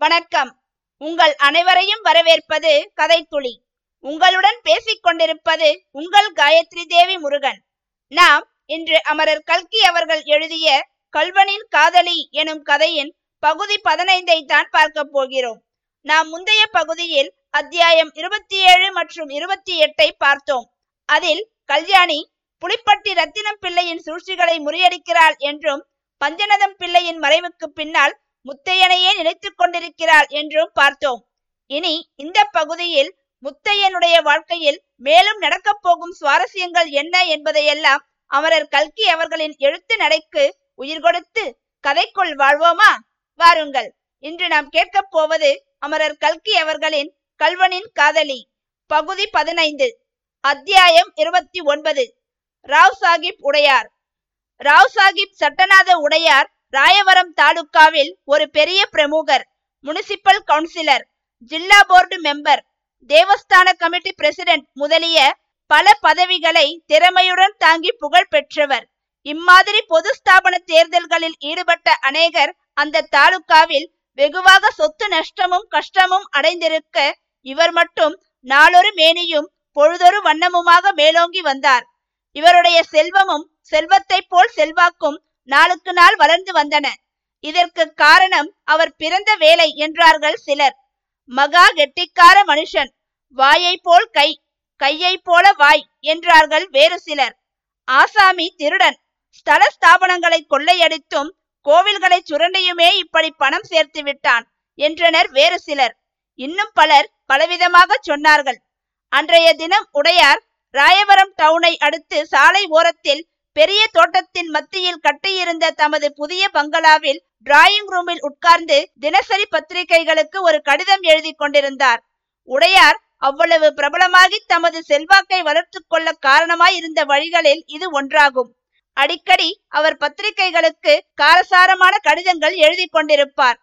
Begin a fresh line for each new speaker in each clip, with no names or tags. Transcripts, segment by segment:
வணக்கம். உங்கள் அனைவரையும் வரவேற்பது கதை துளி உங்களுடன் பேசிக் கொண்டிருப்பது உங்கள் காயத்ரி தேவி முருகன். நாம் இன்று அமரர் கல்கி அவர்கள் எழுதிய கல்வனின் காதலி எனும் கதையின் பகுதி பதினைந்தை தான் பார்க்க போகிறோம். நாம் முந்தைய பகுதியில் அத்தியாயம் இருபத்தி ஏழு மற்றும் இருபத்தி எட்டை பார்த்தோம். அதில் கல்யாணி புலிப்பட்டி ரத்தினம் பிள்ளையின் சூழ்ச்சிகளை முறியடிக்கிறாள் என்றும் பஞ்சநதம் பிள்ளையின் மறைவுக்கு பின்னால் முத்தையனையே நினைத்துக் கொண்டிருக்கிறாள் என்றும் பார்த்தோம். இனி இந்த பகுதியில் முத்தையனுடைய வாழ்க்கையில் மேலும் நடக்கப் போகும் சுவாரஸ்யங்கள் என்ன என்பதையெல்லாம் அமரர் கல்கி அவர்களின் எழுத்து நடைக்கு உயிர் கொடுத்து கதைக்குள் வாழ்வோமா? வாருங்கள். இன்று நாம் கேட்கப் போவது அமரர் கல்கி அவர்களின் கல்வனின் காதலி. பகுதி பதினைந்து. அத்தியாயம் இருபத்தி ஒன்பது. ராவ் சாஹிப் உடையார். ராவ் சாஹிப் சட்டநாத உடையார் ராயவரம் தாலுக்காவில் ஒரு பெரிய பிரமுகர் முனிசிபல் கவுன்சிலர் ஜில்லா போர்டு மெம்பர் தேவஸ்தான கமிட்டி பிரசிடென்ட் முதலிய பல பதவிகளை திறமையுடன் தாங்கி புகழ் பெற்றவர். இம்மாதிரி பொது ஸ்தாபன தேர்தல்களில் ஈடுபட்ட அநேகர் அந்த தாலுக்காவில் வெகுவாக சொத்து நஷ்டமும் கஷ்டமும் அடைந்திருக்க இவர் மட்டும் நாளொரு மேனியும் பொழுதொரு வண்ணமுமாக மேலோங்கி வந்தார். இவருடைய செல்வமும் செல்வத்தை போல் செல்வாக்கும் நாளுக்கு நாள் வளர்ந்து வந்தன. இதற்கு காரணம் அவர் பிறந்த வேலை என்றார்கள் சிலர். மகா கெட்டிக்கார மனுஷன். வாயை போல் கை கையை போல வாய் என்றார்கள் வேறு சிலர். ஆசாமி திருடன். ஸ்தல ஸ்தாபனங்களை கொள்ளையடித்தும் கோவில்களை சுரண்டியுமே இப்படி பணம் சேர்த்து விட்டான் என்றனர் வேறு சிலர். இன்னும் பலர் பலவிதமாக சொன்னார்கள். அன்றைய தினம் உடையார் ராயவரம் டவுனை அடுத்து சாலை ஓரத்தில் பெரிய தோட்டத்தின் மத்தியில் கட்டியிருந்த தமது புதிய பங்களாவில் டிராயிங் ரூமில் உட்கார்ந்து தினசரி பத்திரிகைகளுக்கு ஒரு கடிதம் எழுதி கொண்டிருந்தார். உடையார் அவ்வளவு பிரபலமாகி தமது செல்வாக்கை வளர்த்து கொள்ள காரணமாய் இருந்த வழிகளில் இது ஒன்றாகும். அடிக்கடி அவர் பத்திரிகைகளுக்கு காரசாரமான கடிதங்கள் எழுதி கொண்டிருப்பார்.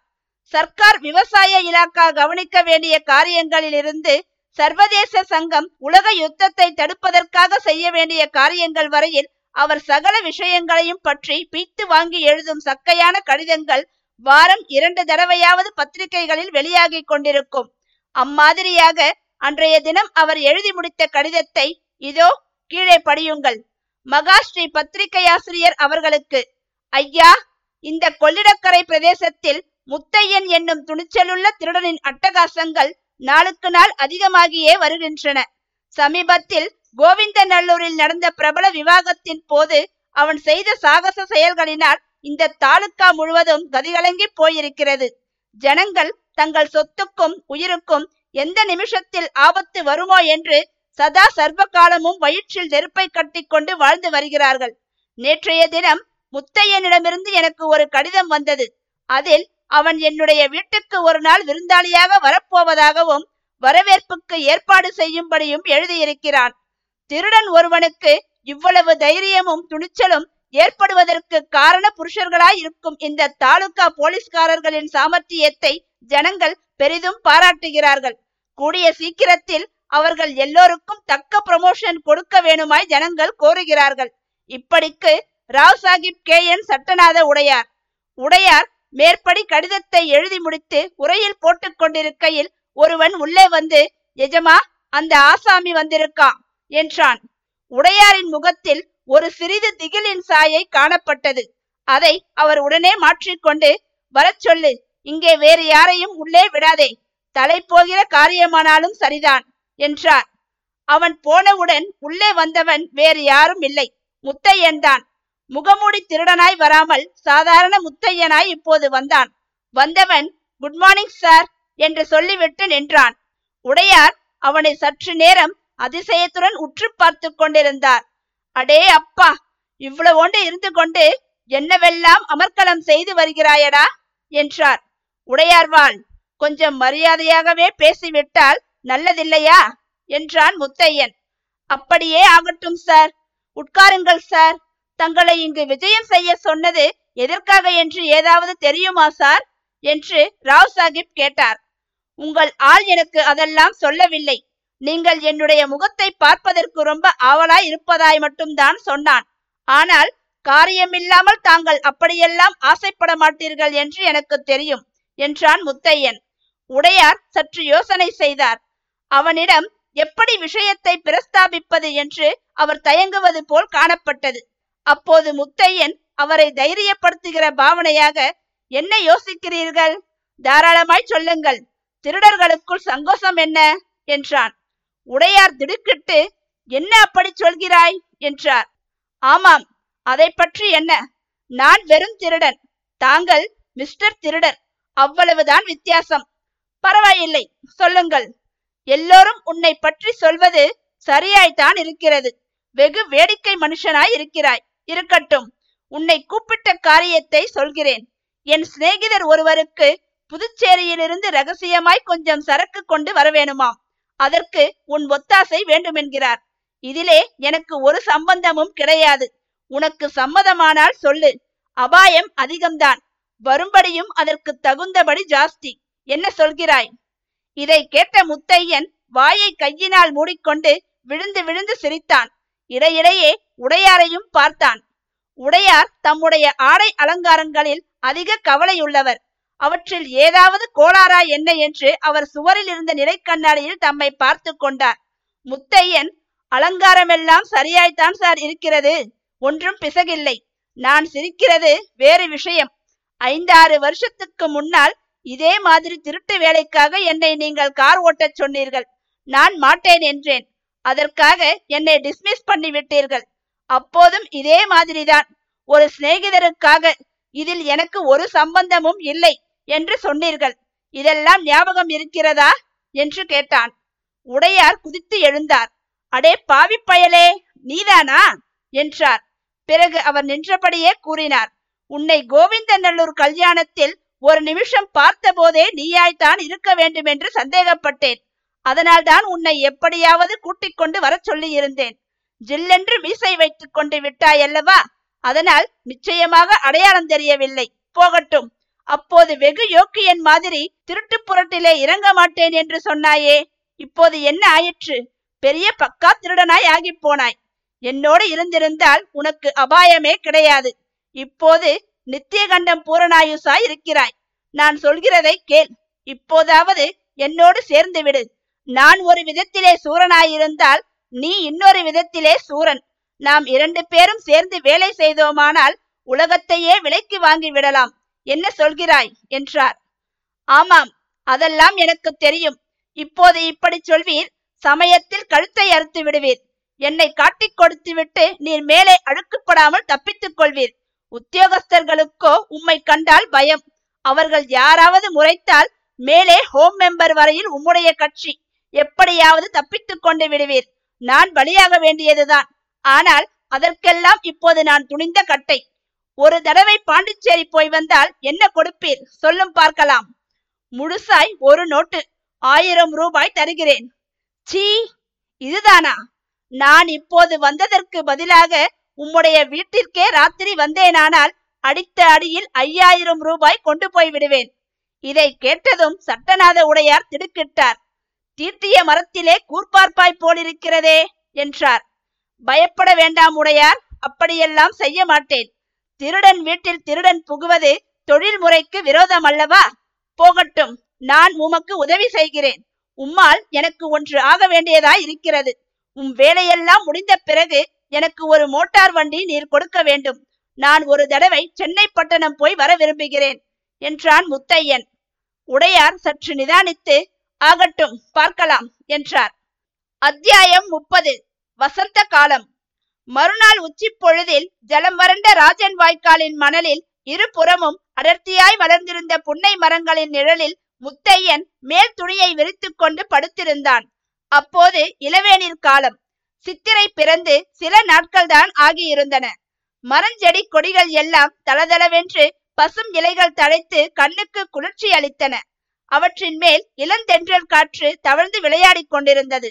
சர்க்கார் விவசாய இலாக்கா கவனிக்க வேண்டிய காரியங்களிலிருந்து சர்வதேச சங்கம் உலக யுத்தத்தை தடுப்பதற்காக செய்ய வேண்டிய காரியங்கள் வரையில் அவர் சகல விஷயங்களையும் பற்றி பீத்து வாங்கி எழுதும் சக்கையான கடிதங்கள் வாரம் இரண்டு தடவையாவது பத்திரிகைகளில் வெளியாகிக் கொண்டிருக்கும். அம்மாதிரியாக அன்றைய தினம் அவர் எழுதி முடித்த கடிதத்தை இதோ கீழே படியுங்கள். மகாஸ்ரீ பத்திரிகையாசிரியர் அவர்களுக்கு ஐயா இந்த கொள்ளிடக்கரை பிரதேசத்தில் முத்தையன் என்னும் துணிச்சலுள்ள திருடனின் அட்டகாசங்கள் நாளுக்கு நாள் அதிகமாகியே வருகின்றன. சமீபத்தில் கோவிந்தநல்லூரில் நடந்த பிரபல விவாகத்தின் போது அவன் செய்த சாகச செயல்களினால் இந்த தாலுக்கா முழுவதும் கதிகலங்கி போயிருக்கிறது. ஜனங்கள் தங்கள் சொத்துக்கும் உயிருக்கும் எந்த நிமிஷத்தில் ஆபத்து வருமோ என்று சதா சர்வ காலமும் வயிற்றில் நெருப்பை கட்டிக்கொண்டு வாழ்ந்து வருகிறார்கள். நேற்றைய தினம் முத்தையனிடமிருந்து எனக்கு ஒரு கடிதம் வந்தது. அதில் அவன் என்னுடைய வீட்டுக்கு ஒரு நாள் விருந்தாளியாக வரப்போவதாகவும் வரவேற்புக்கு ஏற்பாடு செய்யும்படியும் எழுதியிருக்கிறான். திருடன் ஒருவனுக்கு இவ்வளவு தைரியமும் துணிச்சலும் ஏற்படுவதற்கு காரண புருஷர்களாய் இருக்கும் இந்த தாலுகா போலீஸ்காரர்களின் சாமர்த்தியத்தை ஜனங்கள் பெரிதும் பாராட்டுகிறார்கள். கூடிய சீக்கிரத்தில் அவர்கள் எல்லோருக்கும் தக்க ப்ரமோஷன் கொடுக்க வேணுமாய் ஜனங்கள் கோருகிறார்கள். இப்படிக்கு ராவ் சாஹிப் கே என் சட்டநாத உடையார். உடையார் மேற்படி கடிதத்தை எழுதி முடித்து உரையில் போட்டுக் கொண்டிருக்கையில் ஒருவன் உள்ளே வந்து எஜமா அந்த ஆசாமி வந்திருக்கான். என்றான். உடையாரின் முகத்தில் ஒரு சிறிது திகிலின் சாயை காணப்பட்டது. அதை அவர் உடனே மாற்றிக்கொண்டு வரச் சொல்லு இங்கே வேறு யாரையும் உள்ளே விடாதே தலை போகிற காரியமானாலும் சரிதான் என்றார். அவன் போனவுடன் உள்ளே வந்தவன் வேறு யாரும் இல்லை முத்தையன்தான் முகமூடி திருடனாய் வராமல் சாதாரண முத்தையனாய் இப்போது வந்தான். வந்தவன் குட் மார்னிங் சார் என்று சொல்லிவிட்டு நின்றான். உடையார் அவனை சற்று நேரம் அதிசயத்துடன் உற்று பார்த்து கொண்டிருந்தார். அடே அப்பா இவ்வளவோண்டு இருந்து கொண்டு என்னவெல்லாம் அமர்க்கலம் செய்து வருகிறாயடா? என்றார். உடையார்வாள் கொஞ்சம் மரியாதையாகவே பேசிவிட்டால் நல்லதில்லையா? என்றான் முத்தையன். அப்படியே ஆகட்டும் சார். உட்காருங்கள் சார். தங்களை இங்கு விஜயம் செய்ய சொன்னது எதற்காக என்று ஏதாவது தெரியுமா சார்? என்று ராவ் சாஹிப் கேட்டார். உங்கள் ஆள் எனக்கு அதெல்லாம் சொல்லவில்லை. நீங்கள் என்னுடைய முகத்தை பார்ப்பதற்கு ரொம்ப ஆவலாய் இருப்பதாய் மட்டும்தான் சொன்னான். ஆனால் காரியமில்லாமல் தாங்கள் அப்படியெல்லாம் ஆசைப்பட மாட்டீர்கள் என்று எனக்கு தெரியும் என்றான் முத்தையன். உடையார் சற்று யோசனை செய்தார். அவனிடம் எப்படி விஷயத்தை பிரஸ்தாபிப்பது என்று அவர் தயங்குவது போல் காணப்பட்டது. அப்போது முத்தையன் அவரை தைரியப்படுத்துகிற பாவனையாக என்ன யோசிக்கிறீர்கள்? தாராளமாய் சொல்லுங்கள். திருடர்களுக்குள் சங்கோஷம் என்ன? என்றான். உடையார் திடுக்கிட்டு என்ன அப்படி சொல்கிறாய்? என்றார். ஆமாம் அதை பற்றி என்ன? நான் வெறும் திருடன். தாங்கள் மிஸ்டர் திருடர் அவ்வளவுதான் வித்தியாசம். பரவாயில்லை சொல்லுங்கள். எல்லோரும் உன்னை பற்றி சொல்வது சரியாய்த்தான் இருக்கிறது. வெகு வேடிக்கை மனுஷனாய் இருக்கிறாய். இருக்கட்டும் உன்னை கூப்பிட்ட காரியத்தை சொல்கிறேன். என் சிநேகிதர் ஒருவருக்கு புதுச்சேரியிலிருந்து ரகசியமாய் கொஞ்சம் சரக்கு கொண்டு வரவேணுமாம். அதற்கு உன் ஒத்தாசை வேண்டுமென்கிறார். இதிலே எனக்கு ஒரு சம்பந்தமும் கிடையாது. உனக்கு சம்மதமானால் சொல்லு. அபாயம் அதிகம்தான். வரும்படியும் அதற்கு தகுந்தபடி ஜாஸ்தி. என்ன சொல்கிறாய்? இதை கேட்ட முத்தையன் வாயை கையினால் மூடிக்கொண்டு விழுந்து விழுந்து சிரித்தான். இடையிடையே உடையாரையும் பார்த்தான். உடையார் தம்முடைய ஆடை அலங்காரங்களில் அதிக கவலையுள்ளவர். அவற்றில் ஏதாவது கோளாரா என்ன என்று அவர் சுவரில் இருந்த நிலை கண்ணாடியில் தம்மை பார்த்து கொண்டார். முத்தையன் அலங்காரமெல்லாம் சரியாய்த்தான் சார் இருக்கிறது. ஒன்றும் பிசகில்லை. நான் சிரிக்கிறது வேறு விஷயம். ஐந்தாறு வருஷத்துக்கு முன்னால் இதே மாதிரி திருட்டு வேலைக்காக என்னை நீங்கள் கார் ஓட்டச் சொன்னீர்கள். நான் மாட்டேன் என்றேன். அதற்காக என்னை டிஸ்மிஸ் பண்ணி விட்டீர்கள் அப்போதும் இதே மாதிரிதான். ஒரு சிநேகிதருக்காக இதில் எனக்கு ஒரு சம்பந்தமும் இல்லை. என்று சொன்னீர்கள். இதெல்லாம் ஞாபகம் இருக்கிறதா? என்று கேட்டான். உடையார் குதித்து எழுந்தார். அடே பாவி பயலே நீதானா? என்றார். பிறகு அவர் நின்றபடியே கூறினார். உன்னை கோவிந்தநல்லூர் கல்யாணத்தில் ஒரு நிமிஷம் பார்த்த போதே நீயாய்த்தான் இருக்க வேண்டும் என்று சந்தேகப்பட்டேன். அதனால்தான் உன்னை எப்படியாவது கூட்டிக் கொண்டு வர சொல்லி இருந்தேன் ஜில்லென்று மீசை வைத்துக் கொண்டு விட்டாயல்லவா அதனால் நிச்சயமாக அடையாளம் தெரியவில்லை. போகட்டும். அப்போது வெகு யோக்கியன் மாதிரி திருட்டு புரட்டிலே இறங்க மாட்டேன் என்று சொன்னாயே. இப்போது என்ன ஆயிற்று? பெரிய பக்கா திருடனாய் ஆகி போனாய். என்னோடு இருந்திருந்தால் உனக்கு அபாயமே கிடையாது. இப்போது நித்தியகண்டம் பூரணாயுசாய் இருக்கிறாய். நான் சொல்கிறதை கேள். இப்போதாவது என்னோடு சேர்ந்து விடு நான் ஒரு விதத்திலே சூரனாயிருந்தால் நீ இன்னொரு விதத்திலே சூரன். நாம் இரண்டு பேரும் சேர்ந்து வேலை செய்தோமானால் உலகத்தையே விலைக்கு வாங்கி விடலாம். என்ன சொல்கிறாய்? என்றார். ஆமாம் அதெல்லாம் எனக்கு தெரியும். இப்போது இப்படி சொல்வீர் சமயத்தில் கழுத்தை அறுத்து விடுவீர். என்னை காட்டிக் கொடுத்து விட்டு நீர் மேலே அழுக்குப்படாமல் தப்பித்துக் கொள்வீர். உத்தியோகஸ்தர்களுக்கோ உம்மை கண்டால் பயம். அவர்கள் யாராவது முறைத்தால் மேலே ஹோம் மெம்பர் வரையில் உம்முடைய கட்சி. எப்படியாவது தப்பித்துக் கொண்டு விடுவீர். நான் பலியாக வேண்டியதுதான். ஆனால் அதற்கெல்லாம் இப்போது நான் துணிந்த கட்டை. ஒரு தடவை பாண்டிச்சேரி போய் வந்தால் என்ன கொடுப்பீர்? சொல்லும் பார்க்கலாம். முழுசாய் ஒரு நோட்டு ஆயிரம் ரூபாய் தருகிறேன். சீ இதுதானா? நான் இப்போது வந்ததற்கு பதிலாக உம்முடைய வீட்டிற்கே ராத்திரி வந்தேனானால் அடித்த அடியில் ஐயாயிரம் ரூபாய் கொண்டு போய் விடுவேன். இதை கேட்டதும் சட்டநாத உடையார் திடுக்கிட்டார். தீட்டிய மரத்திலே கூர்பார்ப்பாய் போலிருக்கிறதே என்றார். பயப்பட வேண்டாம் உடையார் அப்படியெல்லாம் செய்ய மாட்டேன். திருடன் வீட்டில் திருடன் புகுவது தொழில் முறைக்கு விரோதம் அல்லவா போகட்டும் நான் உமக்கு உதவி செய்கிறேன். உம்மால் எனக்கு ஒன்று ஆக வேண்டியதாய் இருக்கிறது உம் வேலையெல்லாம் முடிந்த பிறகு எனக்கு ஒரு மோட்டார் வண்டி நீர் கொடுக்க வேண்டும். நான் ஒரு தடவை சென்னை பட்டணம் போய் வர விரும்புகிறேன் என்றான் முத்தையன். உடையார் சற்று நிதானித்து ஆகட்டும் பார்க்கலாம் என்றார். அத்தியாயம் முப்பது. வசந்த காலம். மறுநாள் உச்சி பொழுதில் ஜலம் வறண்ட ராஜன் வாய்க்காலின் மணலில் இருபுறமும் அடர்த்தியாய் வளர்ந்திருந்த புன்னை மரங்களின் நிழலில் முத்தையன் மேல் துணியை விரித்துக் கொண்டு படுத்திருந்தான். அப்போது இளவேனில் காலம். சித்திரை பிறந்து சில நாட்கள் தான் ஆகியிருந்தன. மரஞ்செடி கொடிகள் எல்லாம் தளதளவென்று பசும் இலைகள் தழைத்து கண்ணுக்கு குளிர்ச்சி அளித்தன. அவற்றின் மேல் இளந்தென்றல் காற்று தவழ்ந்து விளையாடிக் கொண்டிருந்தது.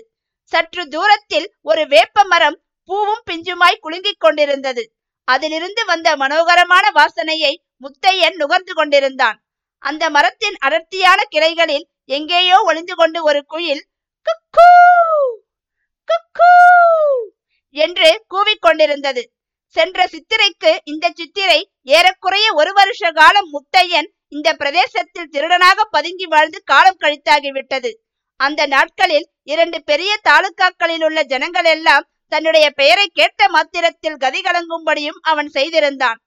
சற்று தூரத்தில் ஒரு வேப்ப மரம் பூவும் பிஞ்சுமாய் குலுங்கிக் கொண்டிருந்தது. அதிலிருந்து வந்த மனோகரமான வாசனையை முத்தையன் நுகர்ந்து கொண்டிருந்தான். அந்த மரத்தின் அடர்த்தியான கிளைகளில் எங்கேயோ ஒளிந்து கொண்டு ஒரு குயில் குக்கூ! குக்கூ! என்று கூவிக்கொண்டிருந்தது சென்ற சித்திரைக்கு இந்த சித்திரை ஏறக்குறைய ஒரு வருஷ காலம் முத்தையன் இந்த பிரதேசத்தில் திருடனாக பதுங்கி வாழ்ந்து காலம் கழித்தாகிவிட்டது. அந்த நாட்களில் இரண்டு பெரிய தாலுக்காக்களில் உள்ள ஜனங்கள் எல்லாம் தன்னுடைய பெயரை கேட்ட மாத்திரத்தில் கதி கலங்கும்படியும் அவன் செய்திருந்தான்.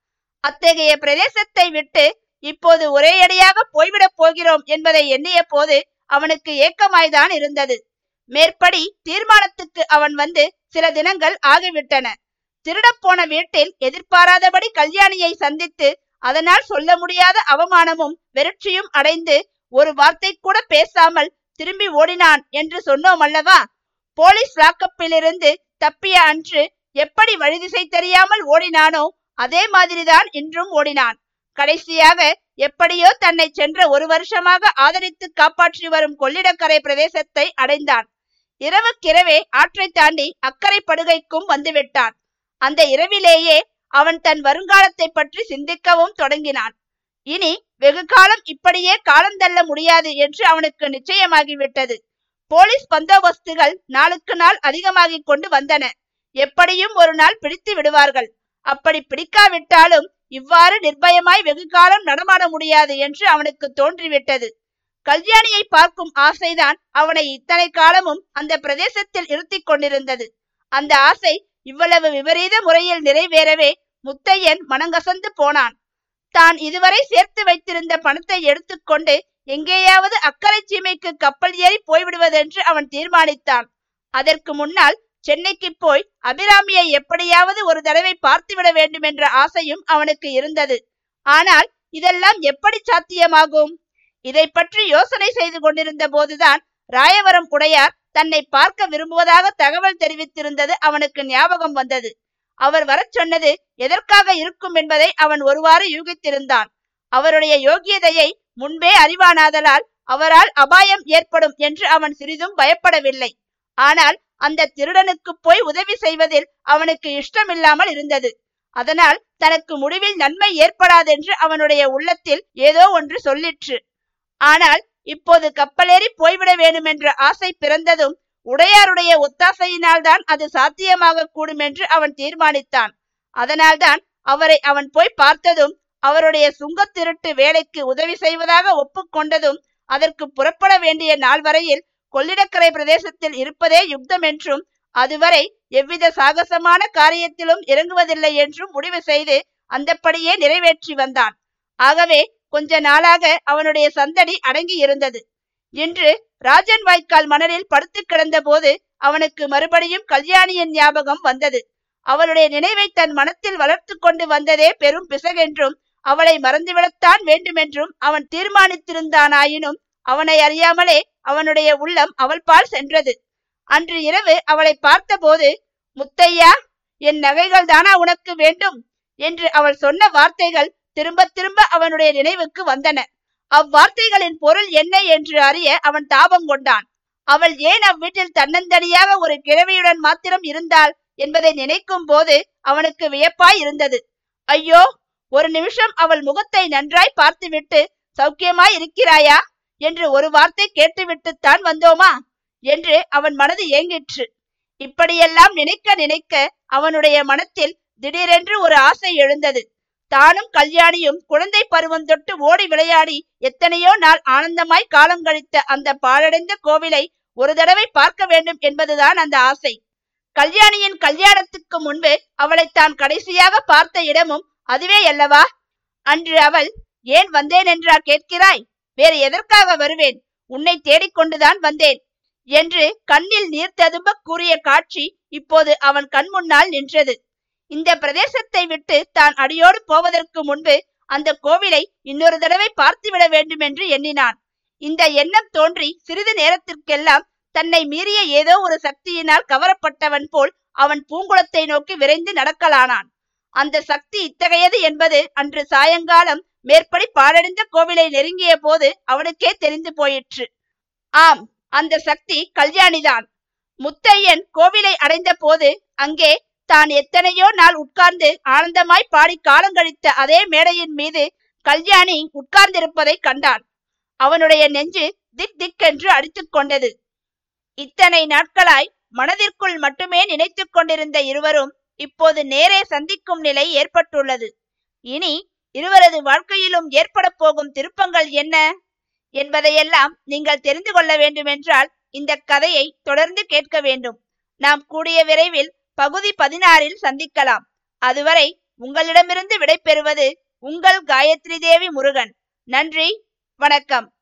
அத்தகைய பிரதேசத்தை விட்டு இப்போது ஒரேயடியாக போய்விடப் போகிறோம் என்பதை எண்ணிய போது அவனுக்கு ஏக்கமாய்தான் இருந்தது. மேற்படி தீர்மானத்துக்கு அவன் வந்து சில தினங்கள் ஆகிவிட்டன. திருடப்போன வீட்டில் எதிர்பாராதபடி கல்யாணியை சந்தித்து அதனால் சொல்ல முடியாத அவமானமும் வெறுட்சியும் அடைந்து ஒரு வார்த்தை கூட பேசாமல் திரும்பி ஓடினான் என்று சொன்னோம் அல்லவா? போலீஸ் லாக்கப்பிலிருந்து தப்பிய அன்று எப்படி வழிதிசை தெரியாமல் ஓடினானோ அதே மாதிரிதான் இன்றும் ஓடினான். கடைசியாக எப்படியோ தன்னை சென்ற ஒரு வருஷமாக ஆதரித்து காப்பாற்றி வரும் கொள்ளிடக்கரை பிரதேசத்தை அடைந்தான். இரவுக்கிரவே ஆற்றை தாண்டி அக்கறை படுகைக்கும் வந்துவிட்டான். அந்த இரவிலேயே அவன் தன் வருங்காலத்தை பற்றி சிந்திக்கவும் தொடங்கினான். இனி வெகு காலம் இப்படியே காலந்தள்ள முடியாது என்று அவனுக்கு நிச்சயமாகிவிட்டது. போலீஸ் பந்தோபஸ்துகள் நாளுக்கு நாள் அதிகமாகிக் கொண்டு வந்தன. எப்படியும் ஒரு நாள் பிடித்து விடுவார்கள். அப்படி பிடிக்காவிட்டாலும் இவ்வாறு நிர்பயமாய் வெகு காலம் நடமாட முடியாது என்று அவனுக்கு தோன்றிவிட்டது. கல்யாணியை பார்க்கும் ஆசைதான் அவனை இத்தனை காலமும் அந்த பிரதேசத்தில் இருத்தி கொண்டிருந்தது. அந்த ஆசை இவ்வளவு விபரீத முறையில் நிறைவேறவே முத்தையன் மனங்கசந்து போனான். தான் இதுவரை சேர்த்து வைத்திருந்த பணத்தை எடுத்துக்கொண்டு எங்கேயாவது அக்கறை சீமைக்கு கப்பல் ஏறி போய்விடுவதென்று அவன் தீர்மானித்தான். அதற்கு முன்னால் சென்னைக்கு போய் அபிராமியை எப்படியாவது ஒரு தடவை பார்த்துவிட வேண்டும் என்ற ஆசையும் அவனுக்கு இருந்தது. ஆனால் இதெல்லாம் எப்படி சாத்தியமாகும்? இதை பற்றி யோசனை செய்து கொண்டிருந்த போதுதான் ராயவரம் உடையார் தன்னை பார்க்க விரும்புவதாக தகவல் தெரிவித்திருந்தது அவனுக்கு ஞாபகம் வந்தது. அவர் வரச் சொன்னது எதற்காக இருக்கும் என்பதை அவன் ஒருவாறு யூகித்திருந்தான். அவருடைய யோகியதையை முன்பே அறிவானாதலால் அவரால் அபாயம் ஏற்படும் என்று அவன் சிறிதும் பயப்படவில்லை. ஆனால் அந்த திருடனுக்கு போய் உதவி செய்வதில் அவனுக்கு இஷ்டமில்லாமல் இருந்தது. அதனால் தனக்கு முடிவில் நன்மை ஏற்படாதென்று அவனுடைய உள்ளத்தில் ஏதோ ஒன்று சொல்லிற்று. ஆனால் இப்போது கப்பலேறி போய்விட வேண்டுமென்ற ஆசை பிறந்ததும் உடையாருடைய ஒத்தாசையினால் தான் அது சாத்தியமாக கூடும் என்று அவன் தீர்மானித்தான். அதனால்தான் அவரை அவன் போய் பார்த்ததும் அவருடைய சுங்கத் திருட்டு வேலைக்கு உதவி செய்வதாக ஒப்புக்கொண்டதும் அதற்கு புறப்பட வேண்டிய நாள் வரையில் கொள்ளிடக்கரை பிரதேசத்தில் இருப்பதே யுக்தம் என்றும் அதுவரை எவ்வித சாகசமான காரியத்திலும் இறங்குவதில்லை என்றும் முடிவு செய்து அந்தப்படியே நிறைவேற்றி வந்தான். ஆகவே கொஞ்ச நாளாக அவனுடைய சந்தடி அடங்கி இருந்தது. இன்று ராஜன் வாய்க்கால் மணலில் படுத்து கிடந்த போது அவனுக்கு மறுபடியும் கல்யாணியின் ஞாபகம் வந்தது. அவளுடைய நினைவை தன் மனத்தில் வளர்த்து கொண்டு வந்ததே பெரும் பிசகென்றும் அவளை மறந்துவிடத்தான் வேண்டுமென்றும் அவன் தீர்மானித்திருந்தானாயினும் அவனை அறியாமலே அவனுடைய உள்ளம் அவள் பால் சென்றது. அன்று இரவு அவளை பார்த்தபோது முத்தையா என் நகைகள் தானா உனக்கு வேண்டும்? என்று அவள் சொன்ன வார்த்தைகள் திரும்ப திரும்ப அவனுடைய நினைவுக்கு வந்தன. அவ்வார்த்தைகளின் பொருள் என்ன என்று அறிய அவன் தாபம் கொண்டான். அவள் ஏன் அவ்வீட்டில் தன்னந்தனியாக ஒரு கிழவியுடன் மாத்திரம் இருந்தாள் என்பதை நினைக்கும் போது அவனுக்கு வியப்பாய் இருந்தது. ஐயோ ஒரு நிமிஷம் அவள் முகத்தை நன்றாய் பார்த்துவிட்டு சௌக்கியமாய் இருக்கிறாயா? என்று ஒரு வார்த்தை கேட்டுவிட்டுத்தான் வந்தோமா? என்று அவன் மனது ஏங்கிற்று. இப்படியெல்லாம் நினைக்க நினைக்க அவனுடைய மனத்தில் திடீரென்று ஒரு ஆசை எழுந்தது. தானும் கல்யாணியும் குழந்தை பருவம் தொட்டு ஓடி விளையாடி எத்தனையோ நாள் ஆனந்தமாய் காலம் கழித்த அந்த பாழடைந்த கோவிலை ஒரு தடவை பார்க்க வேண்டும் என்பதுதான் அந்த ஆசை. கல்யாணியின் கல்யாணத்துக்கு முன்பு அவளை தான் கடைசியாக பார்த்த இடமும் அதுவே அல்லவா? அன்று அவள் ஏன் வந்தேன் என்றா கேட்கிறாய்? வேறு எதற்காக வருவேன்? உன்னை தேடிக்கொண்டுதான் வந்தேன். என்று கண்ணில் நீர் ததும்ப கூறிய காட்சி இப்போது அவன் கண் முன்னால் நின்றது. இந்த பிரதேசத்தை விட்டு தான் அடியோடு போவதற்கு முன்பு அந்த கோவிலை இன்னொரு தடவை பார்த்துவிட வேண்டும் என்று எண்ணினான். இந்த எண்ணம் தோன்றி சிறிது நேரத்திற்கெல்லாம் தன்னை மீறிய ஏதோ ஒரு சக்தியினால் கவரப்பட்டவன் போல் அவன் பூங்குளத்தை நோக்கி விரைந்து நடக்கலானான். அந்த சக்தி இத்தகையது என்பது அன்று சாயங்காலம் மேற்படி பாழடைந்த கோவிலை நெருங்கிய போது அவனுக்கே தெரிந்து போயிற்று. ஆம் அந்த சக்தி கல்யாணிதான். முத்தையன் கோவிலை அடைந்த போது அங்கே தான் எத்தனையோ நாள் உட்கார்ந்து ஆனந்தமாய் பாடி காலங்கழித்த அதே மேடையின் மீது கல்யாணி உட்கார்ந்திருப்பதை கண்டான். அவனுடைய நெஞ்சு திக் திக் என்று அடித்துக் கொண்டது. இத்தனை நாட்களாய் மனதிற்குள் மட்டுமே நினைத்து கொண்டிருந்த இருவரும் இப்போது நேரே சந்திக்கும் நிலை ஏற்பட்டுள்ளது. இனி இருவரது வாழ்க்கையிலும் ஏற்பட போகும் திருப்பங்கள் என்ன என்பதையெல்லாம் நீங்கள் தெரிந்து கொள்ள வேண்டுமென்றால் இந்த கதையை தொடர்ந்து கேட்க வேண்டும். நாம் கூடிய விரைவில் பகுதி பதினாறில் சந்திக்கலாம். அதுவரை உங்களிடமிருந்து விடைபெறுவது உங்கள் காயத்ரி தேவி முருகன். நன்றி வணக்கம்.